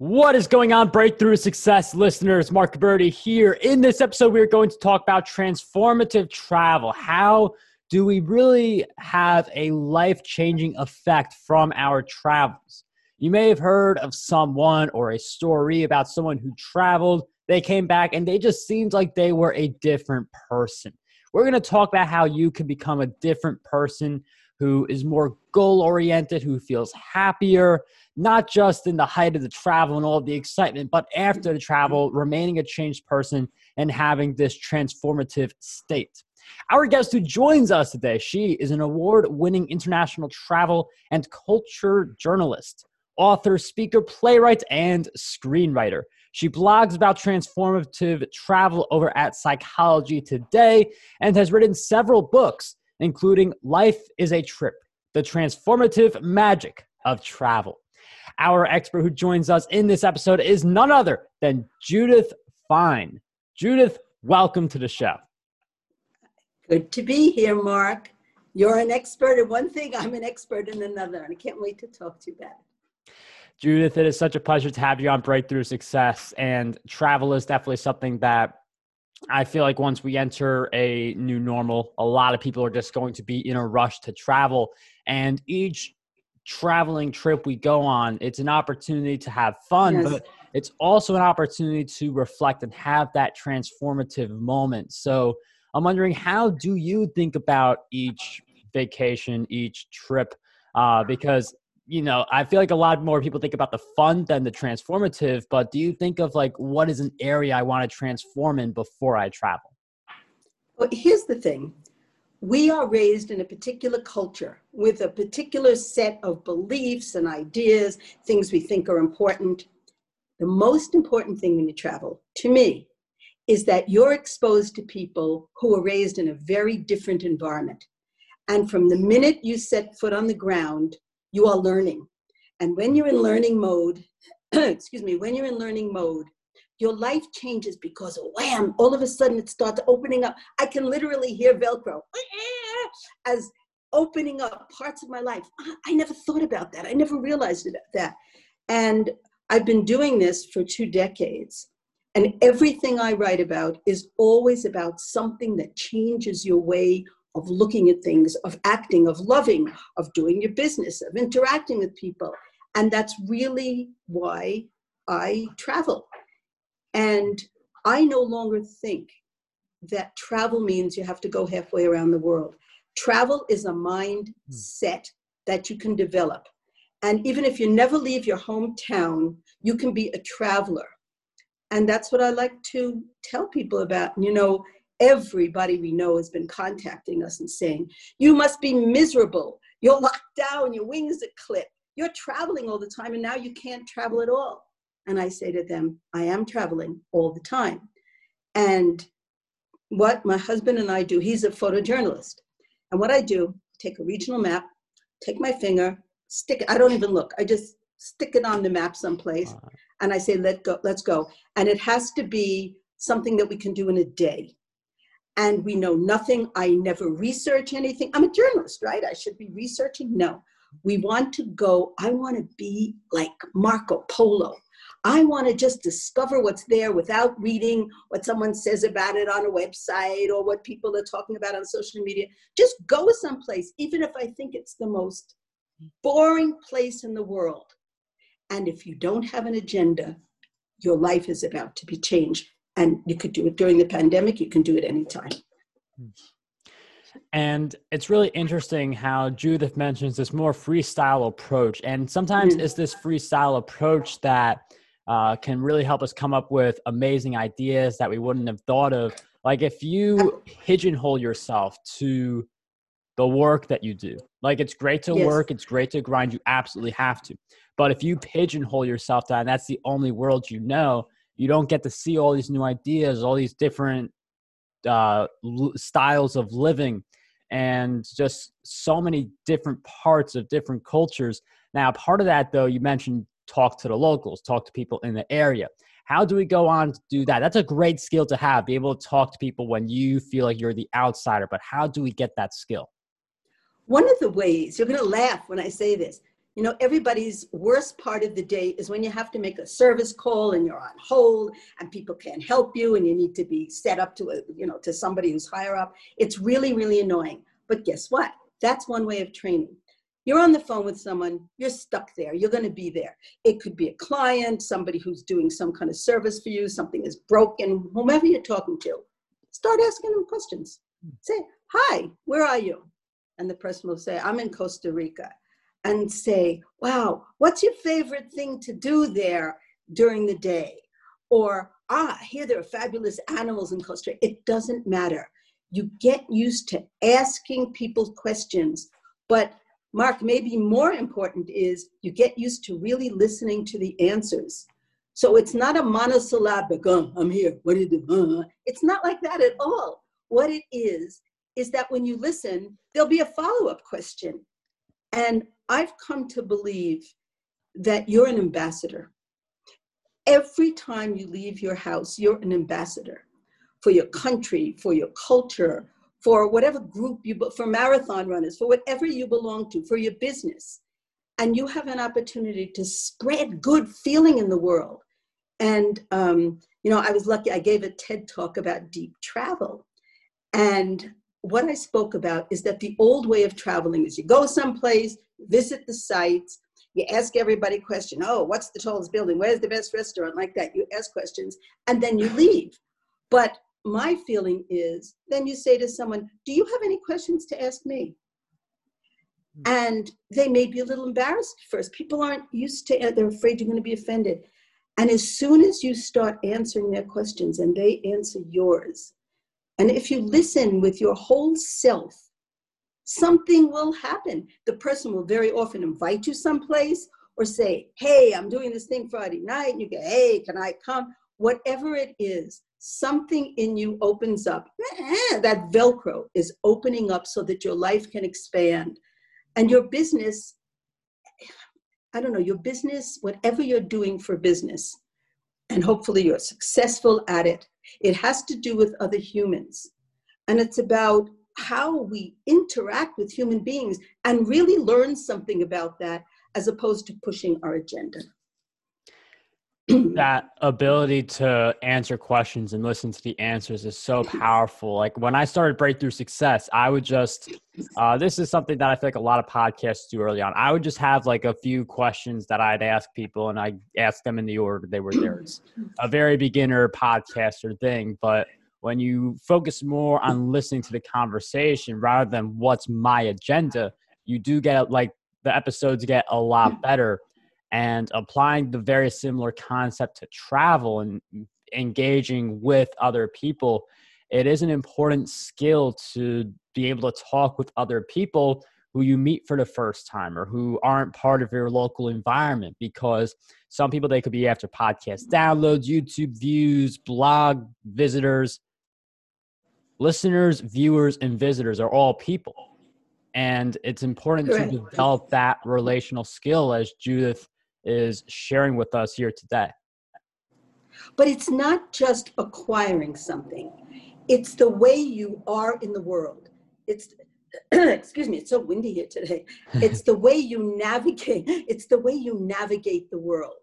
What is going on, Breakthrough Success listeners? Mark Birdie here. In this episode, we are going to talk about transformative travel. How do we really have a life changing effect from our travels? You may have heard of someone or a story about someone who traveled, they came back, and they just seemed like they were a different person. We're going to talk about how you can become a different person who is more goal oriented, who feels happier, not just in the height of the travel and all the excitement, but after the travel, remaining a changed person and having this transformative state. Our guest who joins us today, she is an award winning international travel and culture journalist, author, speaker, playwright, and screenwriter. She blogs about transformative travel over at Psychology Today and has written several books including Life is a Trip, the transformative magic of travel. Our expert who joins us in this episode is none other than Judith Fein. Judith, welcome to the show. Good to be here, Mark. You're an expert in one thing, I'm an expert in another, and I can't wait to talk to you about it. Judith, it is such a pleasure to have you on Breakthrough Success. And travel is definitely something that I feel like once we enter a new normal, a lot of people are just going to be in a rush to travel. And each traveling trip we go on, it's an opportunity to have fun, yes. but it's also an opportunity to reflect and have that transformative moment. So I'm wondering, how do you think about each vacation, each trip? Uh, because you know, I feel like a lot more people think about the fun than the transformative, but do you think of like what is an area I want to transform in before I travel? Well, here's the thing we are raised in a particular culture with a particular set of beliefs and ideas, things we think are important. The most important thing when you travel, to me, is that you're exposed to people who are raised in a very different environment. And from the minute you set foot on the ground, you are learning. And when you're in learning mode, excuse me, when you're in learning mode, your life changes because wham, all of a sudden it starts opening up. I can literally hear Velcro as opening up parts of my life. I never thought about that. I never realized that. And I've been doing this for two decades. And everything I write about is always about something that changes your way of looking at things, of acting, of loving, of doing your business, of interacting with people. And that's really why I travel. And I no longer think that travel means you have to go halfway around the world. Travel is a mindset that you can develop. And even if you never leave your hometown, you can be a traveler. And that's what I like to tell people about. You know, everybody we know has been contacting us and saying, You must be miserable. You're locked down, your wings are clipped. You're traveling all the time, and now you can't travel at all. And I say to them, I am traveling all the time. And what my husband and I do, he's a photojournalist. And what I do, take a regional map, take my finger, stick it, I don't even look, I just stick it on the map someplace, and I say, Let go, let's go. And it has to be something that we can do in a day and we know nothing. I never research anything. I'm a journalist, right? I should be researching. No, we want to go. I want to be like Marco Polo. I want to just discover what's there without reading what someone says about it on a website or what people are talking about on social media. Just go someplace, even if I think it's the most boring place in the world. And if you don't have an agenda, your life is about to be changed and you could do it during the pandemic you can do it anytime and it's really interesting how judith mentions this more freestyle approach and sometimes mm. it's this freestyle approach that uh, can really help us come up with amazing ideas that we wouldn't have thought of like if you pigeonhole yourself to the work that you do like it's great to yes. work it's great to grind you absolutely have to but if you pigeonhole yourself down that's the only world you know you don't get to see all these new ideas, all these different uh, styles of living, and just so many different parts of different cultures. Now, part of that, though, you mentioned talk to the locals, talk to people in the area. How do we go on to do that? That's a great skill to have, be able to talk to people when you feel like you're the outsider. But how do we get that skill? One of the ways, you're going to laugh when I say this, You know, everybody's worst part of the day is when you have to make a service call and you're on hold and people can't help you and you need to be set up to a, you know, to somebody who's higher up. It's really, really annoying. But guess what? That's one way of training. You're on the phone with someone, you're stuck there, you're going to be there. It could be a client, somebody who's doing some kind of service for you, something is broken, whomever you're talking to. Start asking them questions. Hmm. Say, Hi, where are you? And the person will say, I'm in Costa Rica. And say, Wow, what's your favorite thing to do there during the day? Or, Ah, here there are fabulous animals in Costa Rica. It doesn't matter. You get used to asking people questions, but Mark, maybe more important is you get used to really listening to the answers. So it's not a monosyllabic, oh, I'm here, what do you do? Uh, it's not like that at all. What it is, is that when you listen, there'll be a follow up question. And I've come to believe that you're an ambassador. Every time you leave your house, you're an ambassador for your country, for your culture, for whatever group you, for marathon runners, for whatever you belong to, for your business. And you have an opportunity to spread good feeling in the world. And, um, you know, I was lucky, I gave a TED talk about deep travel. And what I spoke about is that the old way of traveling is you go someplace, visit the sites, you ask everybody question, oh, what's the tallest building? Where's the best restaurant? Like that. You ask questions and then you leave. But my feeling is then you say to someone, Do you have any questions to ask me? Hmm. And they may be a little embarrassed first. People aren't used to it, they're afraid you're going to be offended. And as soon as you start answering their questions and they answer yours, and if you listen with your whole self, something will happen. The person will very often invite you someplace or say, Hey, I'm doing this thing Friday night. And you go, Hey, can I come? Whatever it is, something in you opens up. Eh, that Velcro is opening up so that your life can expand. And your business, I don't know, your business, whatever you're doing for business, and hopefully you're successful at it, it has to do with other humans. And it's about how we interact with human beings and really learn something about that as opposed to pushing our agenda. that ability to answer questions and listen to the answers is so powerful. Like when I started Breakthrough Success, I would just, uh, this is something that I feel like a lot of podcasts do early on. I would just have like a few questions that I'd ask people and I ask them in the order they were there. It's a very beginner podcaster thing, but when you focus more on listening to the conversation rather than what's my agenda, you do get like the episodes get a lot better and applying the very similar concept to travel and engaging with other people it is an important skill to be able to talk with other people who you meet for the first time or who aren't part of your local environment because some people they could be after podcast downloads youtube views blog visitors listeners viewers and visitors are all people and it's important Correct. to develop that relational skill as judith is sharing with us here today. But it's not just acquiring something, it's the way you are in the world. It's excuse me, it's so windy here today. It's the way you navigate, it's the way you navigate the world.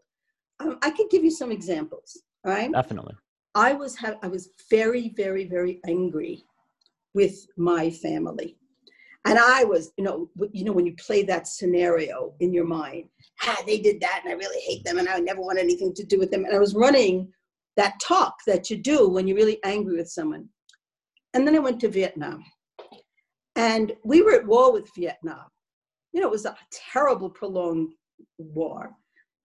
Um, I could give you some examples, all right? Definitely. I was ha- I was very, very, very angry with my family. And I was, you know, you know, when you play that scenario in your mind, ah, they did that and I really hate them and I never want anything to do with them. And I was running that talk that you do when you're really angry with someone. And then I went to Vietnam. And we were at war with Vietnam. You know, it was a terrible, prolonged war.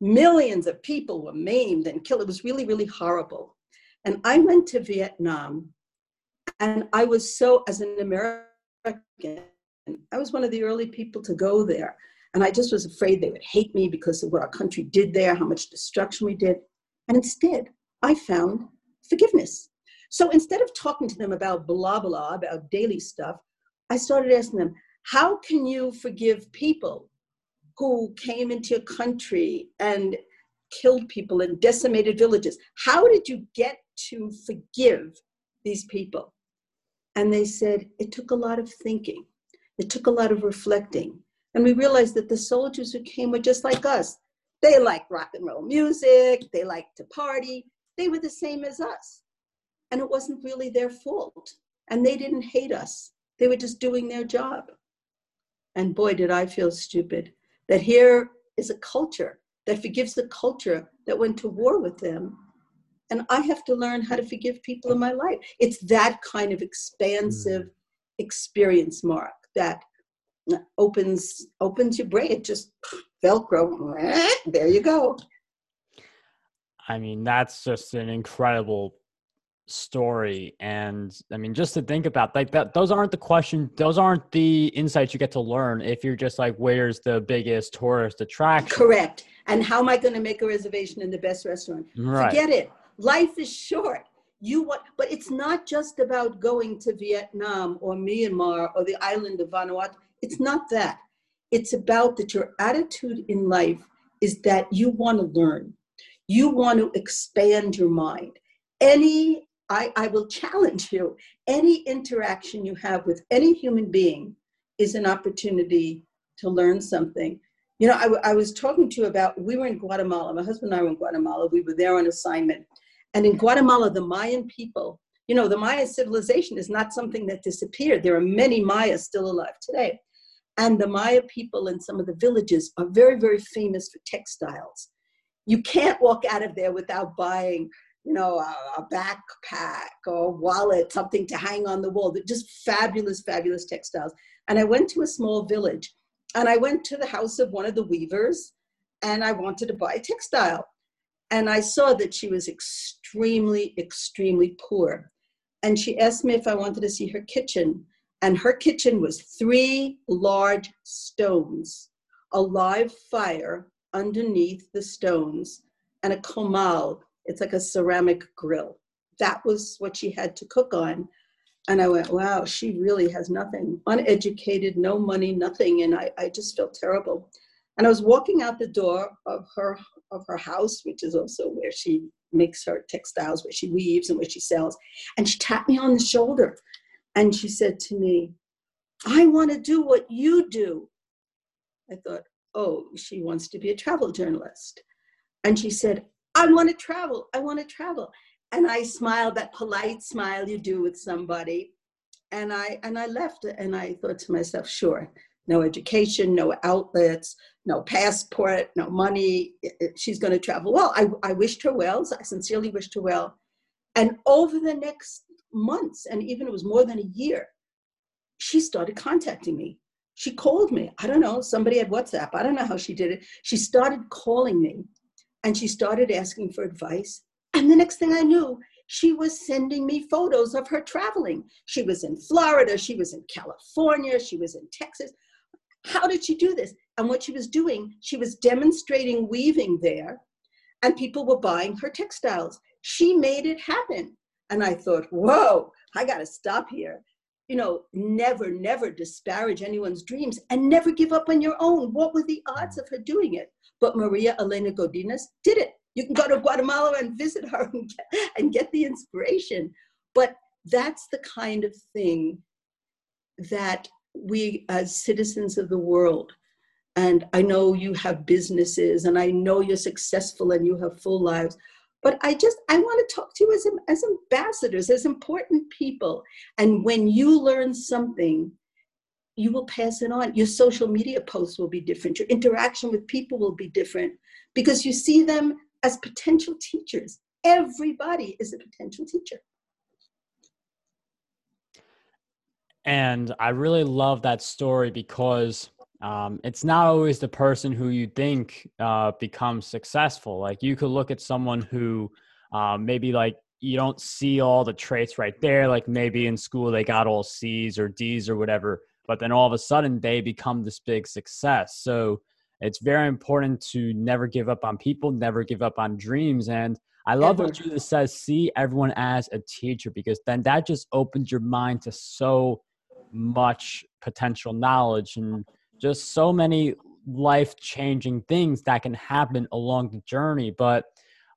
Millions of people were maimed and killed. It was really, really horrible. And I went to Vietnam and I was so, as an American, I was one of the early people to go there. And I just was afraid they would hate me because of what our country did there, how much destruction we did. And instead, I found forgiveness. So instead of talking to them about blah, blah, about daily stuff, I started asking them, how can you forgive people who came into your country and killed people and decimated villages? How did you get to forgive these people? And they said, it took a lot of thinking, it took a lot of reflecting. And we realized that the soldiers who came were just like us. They liked rock and roll music, they liked to party, they were the same as us. And it wasn't really their fault. And they didn't hate us, they were just doing their job. And boy, did I feel stupid that here is a culture that forgives the culture that went to war with them. And I have to learn how to forgive people in my life. It's that kind of expansive mm. experience, Mark, that opens opens your brain. It just velcro. There you go. I mean, that's just an incredible story and i mean just to think about like that those aren't the question those aren't the insights you get to learn if you're just like where's the biggest tourist attraction correct and how am i going to make a reservation in the best restaurant right. forget it life is short you want but it's not just about going to vietnam or myanmar or the island of vanuatu it's not that. It's about that your attitude in life is that you want to learn. You want to expand your mind. Any I, I will challenge you any interaction you have with any human being is an opportunity to learn something. You know I, I was talking to you about we were in guatemala my husband and i were in guatemala we were there on assignment. And in guatemala the mayan people you know the maya civilization is not something that disappeared. There are many mayas still alive today and the maya people in some of the villages are very very famous for textiles. You can't walk out of there without buying you know a, a backpack or a wallet something to hang on the wall They're just fabulous fabulous textiles. And i went to a small village and i went to the house of one of the weavers and i wanted to buy a textile. And i saw that she was extremely extremely poor. And she asked me if i wanted to see her kitchen and her kitchen was three large stones a live fire underneath the stones and a comal. It's like a ceramic grill. That was what she had to cook on. And I went, wow, she really has nothing. Uneducated, no money, nothing. And I, I just felt terrible. And I was walking out the door of her of her house, which is also where she makes her textiles, where she weaves and where she sells. And she tapped me on the shoulder and she said to me, I want to do what you do. I thought, oh, she wants to be a travel journalist. And she said, I want to travel. I want to travel. And I smiled that polite smile you do with somebody. And I and I left and I thought to myself, sure, no education, no outlets, no passport, no money. She's going to travel. Well, I, I wished her well. I sincerely wished her well. And over the next months, and even it was more than a year, she started contacting me she called me. I don't know, somebody had WhatsApp. I don't know how she did it. She started calling me and she started asking for advice. And the next thing I knew, she was sending me photos of her traveling. She was in Florida, she was in California, she was in Texas. How did she do this? And what she was doing, she was demonstrating weaving there, and people were buying her textiles. She made it happen. And I thought, whoa, I got to stop here you know, never, never disparage anyone's dreams and never give up on your own. What were the odds of her doing it? But Maria Elena Godinez did it. You can go to Guatemala and visit her and get, and get the inspiration. But that's the kind of thing that we, as citizens of the world, and I know you have businesses and I know you're successful and you have full lives, but i just i want to talk to you as, as ambassadors as important people. And when you learn something you will pass it on. Your social media posts will be different. Your interaction with people will be different because you see them as potential teachers. Everybody is a potential teacher. And i really love that story because um, it's not always the person who you think uh, becomes successful. Like you could look at someone who um, maybe like you don't see all the traits right there. Like maybe in school they got all C's or D's or whatever, but then all of a sudden they become this big success. So it's very important to never give up on people, never give up on dreams. And I love what Judith says, see everyone as a teacher, because then that just opens your mind to so much potential knowledge and just so many life changing things that can happen along the journey. But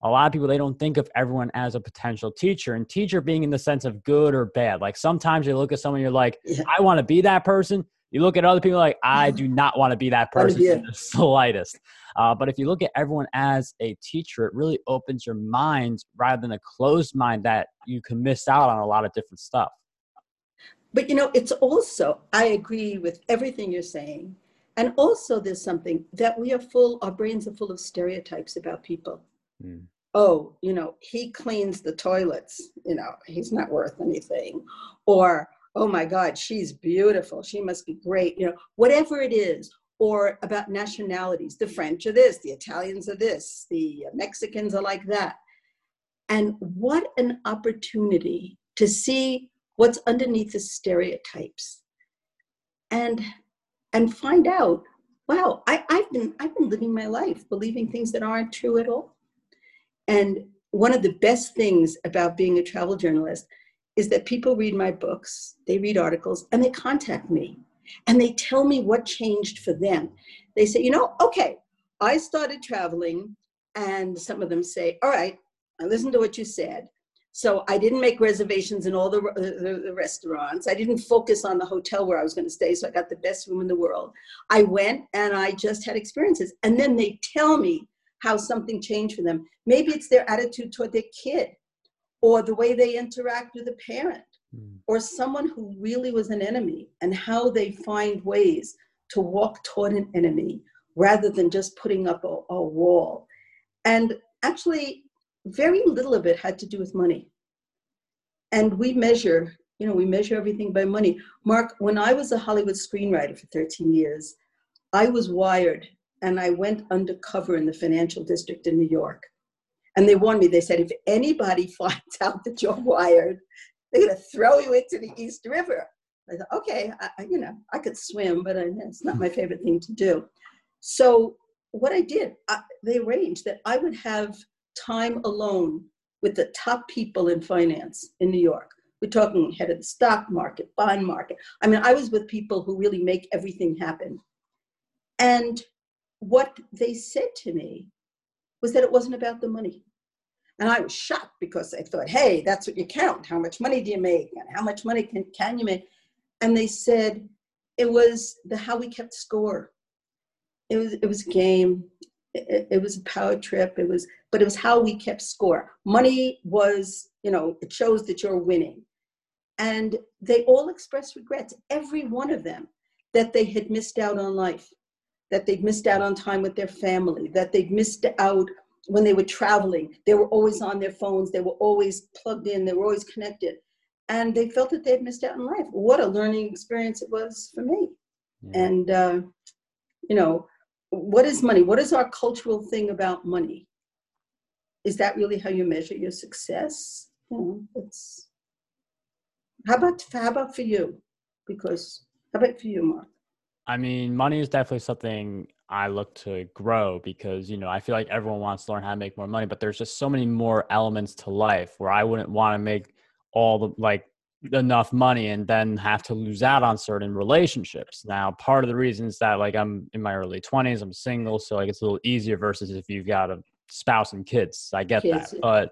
a lot of people, they don't think of everyone as a potential teacher and teacher being in the sense of good or bad. Like sometimes you look at someone, you're like, yeah. I want to be that person. You look at other people like, I do not want to be that person be in the slightest. Uh, but if you look at everyone as a teacher, it really opens your mind rather than a closed mind that you can miss out on a lot of different stuff. But you know, it's also, I agree with everything you're saying. And also, there's something that we are full, our brains are full of stereotypes about people. Mm. Oh, you know, he cleans the toilets, you know, he's not worth anything. Or, oh my God, she's beautiful, she must be great, you know, whatever it is. Or about nationalities the French are this, the Italians are this, the Mexicans are like that. And what an opportunity to see what's underneath the stereotypes. And and find out wow I, i've been i've been living my life believing things that aren't true at all. And one of the best things about being a travel journalist is that people read my books they read articles and they contact me and they tell me what changed for them. They say you know okay i started traveling and some of them say all right i listened to what you said so I didn't make reservations in all the, the, the, restaurants. I didn't focus on the hotel where I was going to stay. So I got the best room in the world. I went and I just had experiences. And then they tell me how something changed for them. Maybe it's their attitude toward their kid or the way they interact with a parent mm. or someone who really was an enemy and how they find ways to walk toward an enemy rather than just putting up a, a wall. And actually, very little of it had to do with money. And we measure, you know, we measure everything by money. Mark, when I was a Hollywood screenwriter for 13 years, I was wired and I went undercover in the financial district in New York. And they warned me, they said, if anybody finds out that you're wired, they're going to throw you into the East River. I thought, okay, I, you know, I could swim, but I, it's not my favorite thing to do. So what I did, I, they arranged that I would have time alone with the top people in finance in New York. We're talking head of the stock market, bond market. I mean, I was with people who really make everything happen. And what they said to me was that it wasn't about the money. And I was shocked because I thought, hey, that's what you count. How much money do you make? And how much money can, can you make? And they said it was the how we kept score. It was it was a game it, it, was a power trip it was but it was how we kept score. Money was you know it shows that you're winning. And they all expressed regrets every one of them that they had missed out on life that they'd missed out on time with their family that they'd missed out when they were traveling. They were always on their phones. They were always plugged in. They were always connected. And they felt that they'd missed out in life. What a learning experience it was for me. Yeah. and uh, you know what is money? What is our cultural thing about money? Is that really how you measure your success? You know, it's how about how about for you? Because how about for you, Mark? I mean, money is definitely something I look to grow because, you know, I feel like everyone wants to learn how to make more money, but there's just so many more elements to life where I wouldn't want to make all the like enough money and then have to lose out on certain relationships. Now, part of the reason is that like I'm in my early 20s, I'm single, so like it's a little easier versus if you've got a spouse and kids. I get kids. that. But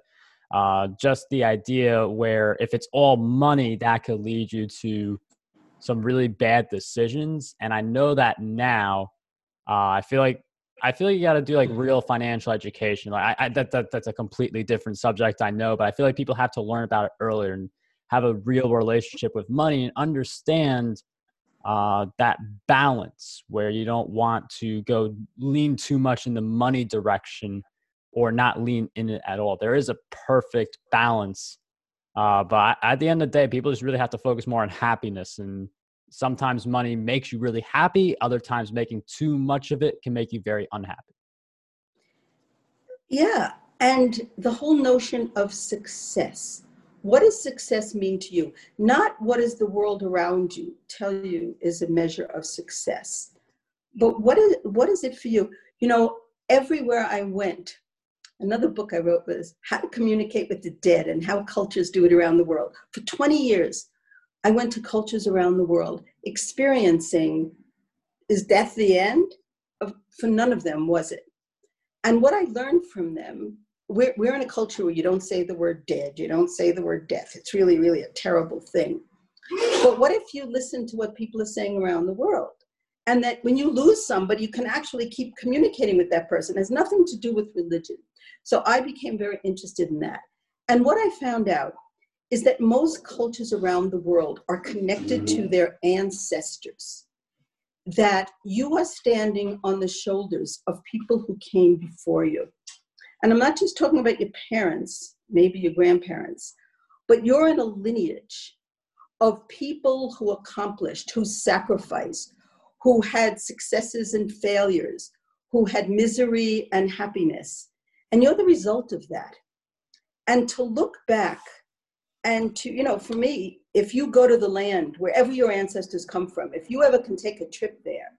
uh, just the idea where if it's all money, that could lead you to some really bad decisions. And I know that now. Uh, I feel like I feel like you got to do like real financial education. Like I, I that, that that's a completely different subject, I know, but I feel like people have to learn about it earlier. And have a real relationship with money and understand uh, that balance where you don't want to go lean too much in the money direction or not lean in it at all. There is a perfect balance. Uh, but at the end of the day, people just really have to focus more on happiness. And sometimes money makes you really happy, other times, making too much of it can make you very unhappy. Yeah. And the whole notion of success what does success mean to you? Not what does the world around you tell you is a measure of success, but what is what is it for you? You know, everywhere I went, another book I wrote was How to Communicate with the Dead and How Cultures Do It Around the World. For 20 years, I went to cultures around the world experiencing is death the end? For none of them was it. And what I learned from them we're, we're in a culture where you don't say the word dead, you don't say the word death. It's really, really a terrible thing. But what if you listen to what people are saying around the world? And that when you lose somebody, you can actually keep communicating with that person. It has nothing to do with religion. So I became very interested in that. And what I found out is that most cultures around the world are connected to their ancestors. That you are standing on the shoulders of people who came before you. And I'm not just talking about your parents, maybe your grandparents, but you're in a lineage of people who accomplished, who sacrificed, who had successes and failures, who had misery and happiness. And you're the result of that. And to look back and to, you know, for me, if you go to the land, wherever your ancestors come from, if you ever can take a trip there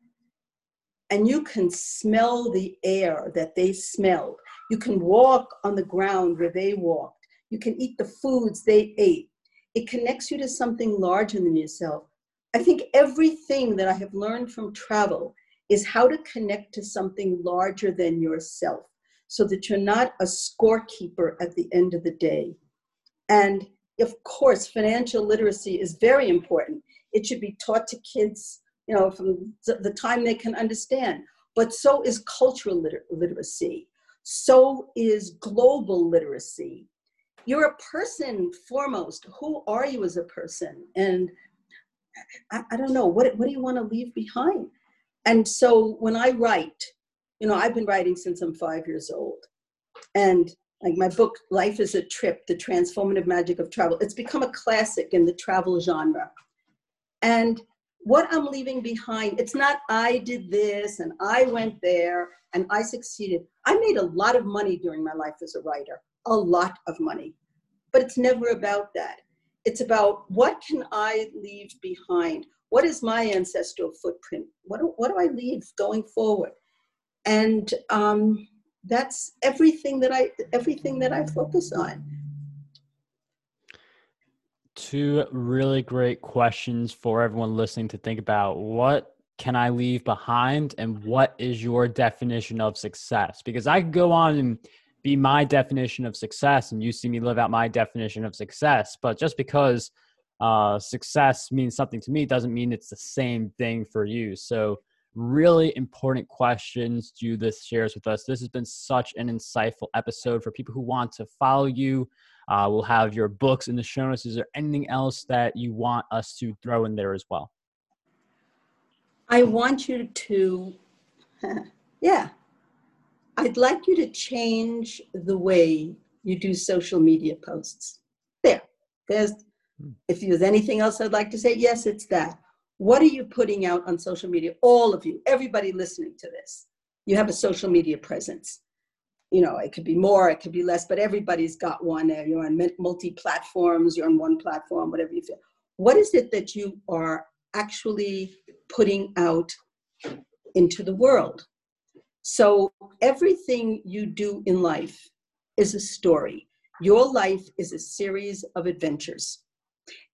and you can smell the air that they smelled, you can walk on the ground where they walked, you can eat the foods they ate, it connects you to something larger than yourself. I think everything that I have learned from travel is how to connect to something larger than yourself so that you're not a scorekeeper at the end of the day. And of course, financial literacy is very important. It should be taught to kids, you know, from the time they can understand. But so is cultural liter- literacy. So is global literacy you're a person foremost. Who are you as a person? And I, I don't know, what, what do you want to leave behind? And so when I write, you know, I've been writing since I'm five years old. And like my book, Life is a Trip The Transformative Magic of Travel, it's become a classic in the travel genre. And what I'm leaving behind, it's not I did this and I went there and I succeeded. I made a lot of money during my life as a writer a lot of money. But it's never about that. It's about what can I leave behind? What is my ancestral footprint? What do, what do I leave going forward? And um, that's everything that I everything that I focus on. Two really great questions for everyone listening to think about. What can I leave behind, and what is your definition of success? Because I could go on and be my definition of success and you see me live out my definition of success but just because uh, success means something to me doesn't mean it's the same thing for you so really important questions Judith shares with us this has been such an insightful episode for people who want to follow you uh, we'll have your books in the show notes is there anything else that you want us to throw in there as well i want you to yeah I'd like you to change the way you do social media posts. There, there's, hmm. if there's anything else I'd like to say, yes, it's that. What are you putting out on social media? All of you, everybody listening to this, you have a social media presence. You know, it could be more, it could be less, but everybody's got one. Uh, you're on multi platforms, you're on one platform, whatever you feel. What is it that you are actually putting out into the world? So everything you do in life is a story. Your life is a series of adventures.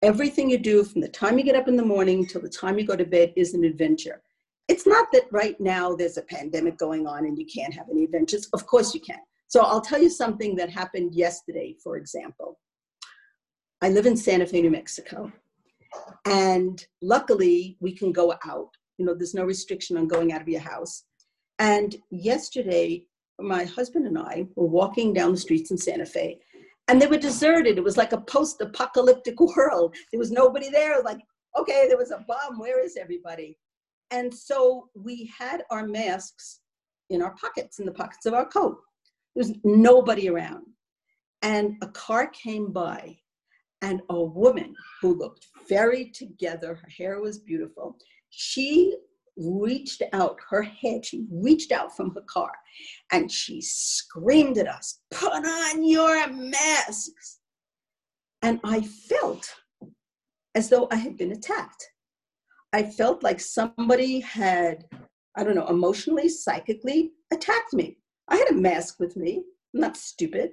Everything you do from the time you get up in the morning till the time you go to bed is an adventure. It's not that right now there's a pandemic going on and you can't have any adventures. Of course you can. So I'll tell you something that happened yesterday, for example. I live in Santa Fe, New Mexico. And luckily, we can go out. You know, there's no restriction on going out of your house. And yesterday, my husband and I were walking down the streets in Santa Fe, and they were deserted. It was like a post apocalyptic world. There was nobody there. Like, okay, there was a bomb. Where is everybody? And so we had our masks in our pockets, in the pockets of our coat. There was nobody around. And a car came by, and a woman who looked very together, her hair was beautiful, she reached out her head, she reached out from her car and she screamed at us, Put on your masks. And I felt as though I had been attacked. I felt like somebody had, I don't know, emotionally, psychically attacked me. I had a mask with me, I'm not stupid.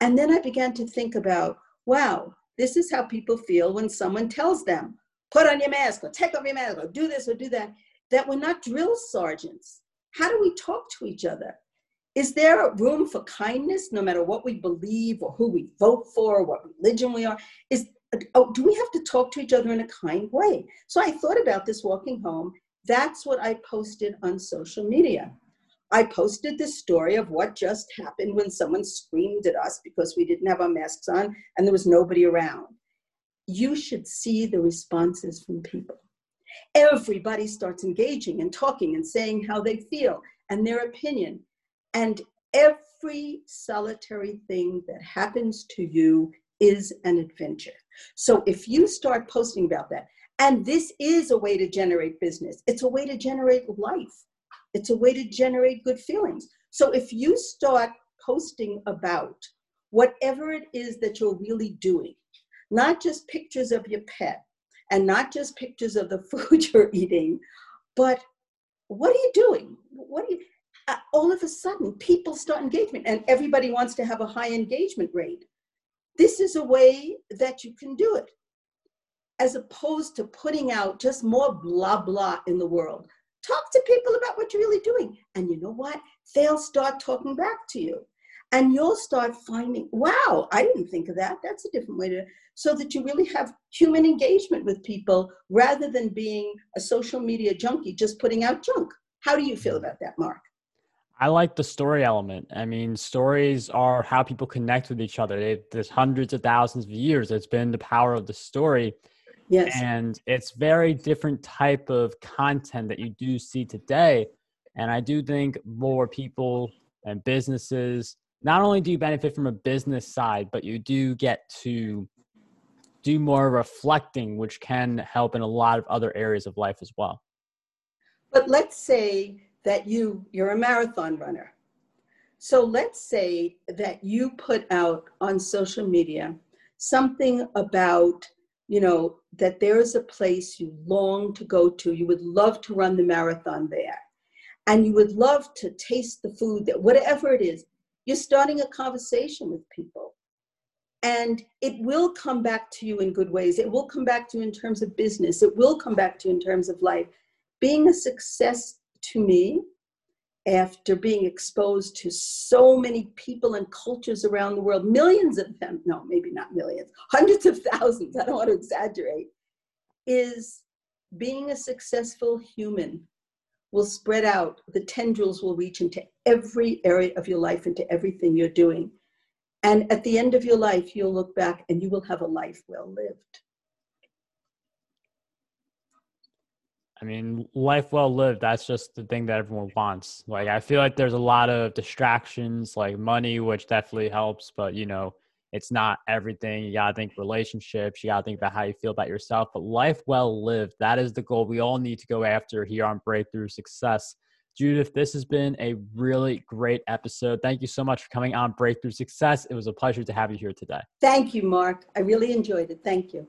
And then I began to think about, wow, this is how people feel when someone tells them, put on your mask or take off your mask or do this or do that that we're not drill sergeants. How do we talk to each other? Is there room for kindness no matter what we believe or who we vote for, or what religion we are? Is oh, do we have to talk to each other in a kind way? So I thought about this walking home. That's what I posted on social media. I posted this story of what just happened when someone screamed at us because we didn't have our masks on and there was nobody around. You should see the responses from people. Everybody starts engaging and talking and saying how they feel and their opinion. And every solitary thing that happens to you is an adventure. So if you start posting about that, and this is a way to generate business, it's a way to generate life, it's a way to generate good feelings. So if you start posting about whatever it is that you're really doing, not just pictures of your pet and not just pictures of the food you're eating, but what are you doing? What are you? Uh, all of a sudden, people start engagement, and everybody wants to have a high engagement rate. This is a way that you can do it, as opposed to putting out just more blah blah in the world. Talk to people about what you're really doing. And you know what? They'll start talking back to you. And you'll start finding, wow, I didn't think of that. That's a different way to, so that you really have human engagement with people rather than being a social media junkie just putting out junk. How do you feel about that, Mark? I like the story element. I mean, stories are how people connect with each other. They, there's hundreds of thousands of years. It's been the power of the story. Yes. And it's very different type of content that you do see today. And I do think more people and businesses, not only do you benefit from a business side, but you do get to do more reflecting, which can help in a lot of other areas of life as well. But let's say that you you're a marathon runner. So let's say that you put out on social media something about, you know, that there is a place you long to go to. You would love to run the marathon there. And you would love to taste the food that whatever it is, you're starting a conversation with people. And it will come back to you in good ways. It will come back to you in terms of business. It will come back to you in terms of life. Being a success to me after being exposed to so many people and cultures around the world, millions of them, no, maybe not millions, hundreds of thousands, I don't want to exaggerate, is being a successful human will spread out. The tendrils will reach into every area of your life, into everything you're doing. And at the end of your life, you'll look back and you will have a life well lived. I mean, life well lived, that's just the thing that everyone wants. Like, I feel like there's a lot of distractions, like money, which definitely helps, but you know, it's not everything. You got to think relationships, you got to think about how you feel about yourself. But life well lived, that is the goal we all need to go after here on Breakthrough Success. Judith, this has been a really great episode. Thank you so much for coming on Breakthrough Success. It was a pleasure to have you here today. Thank you, Mark. I really enjoyed it. Thank you.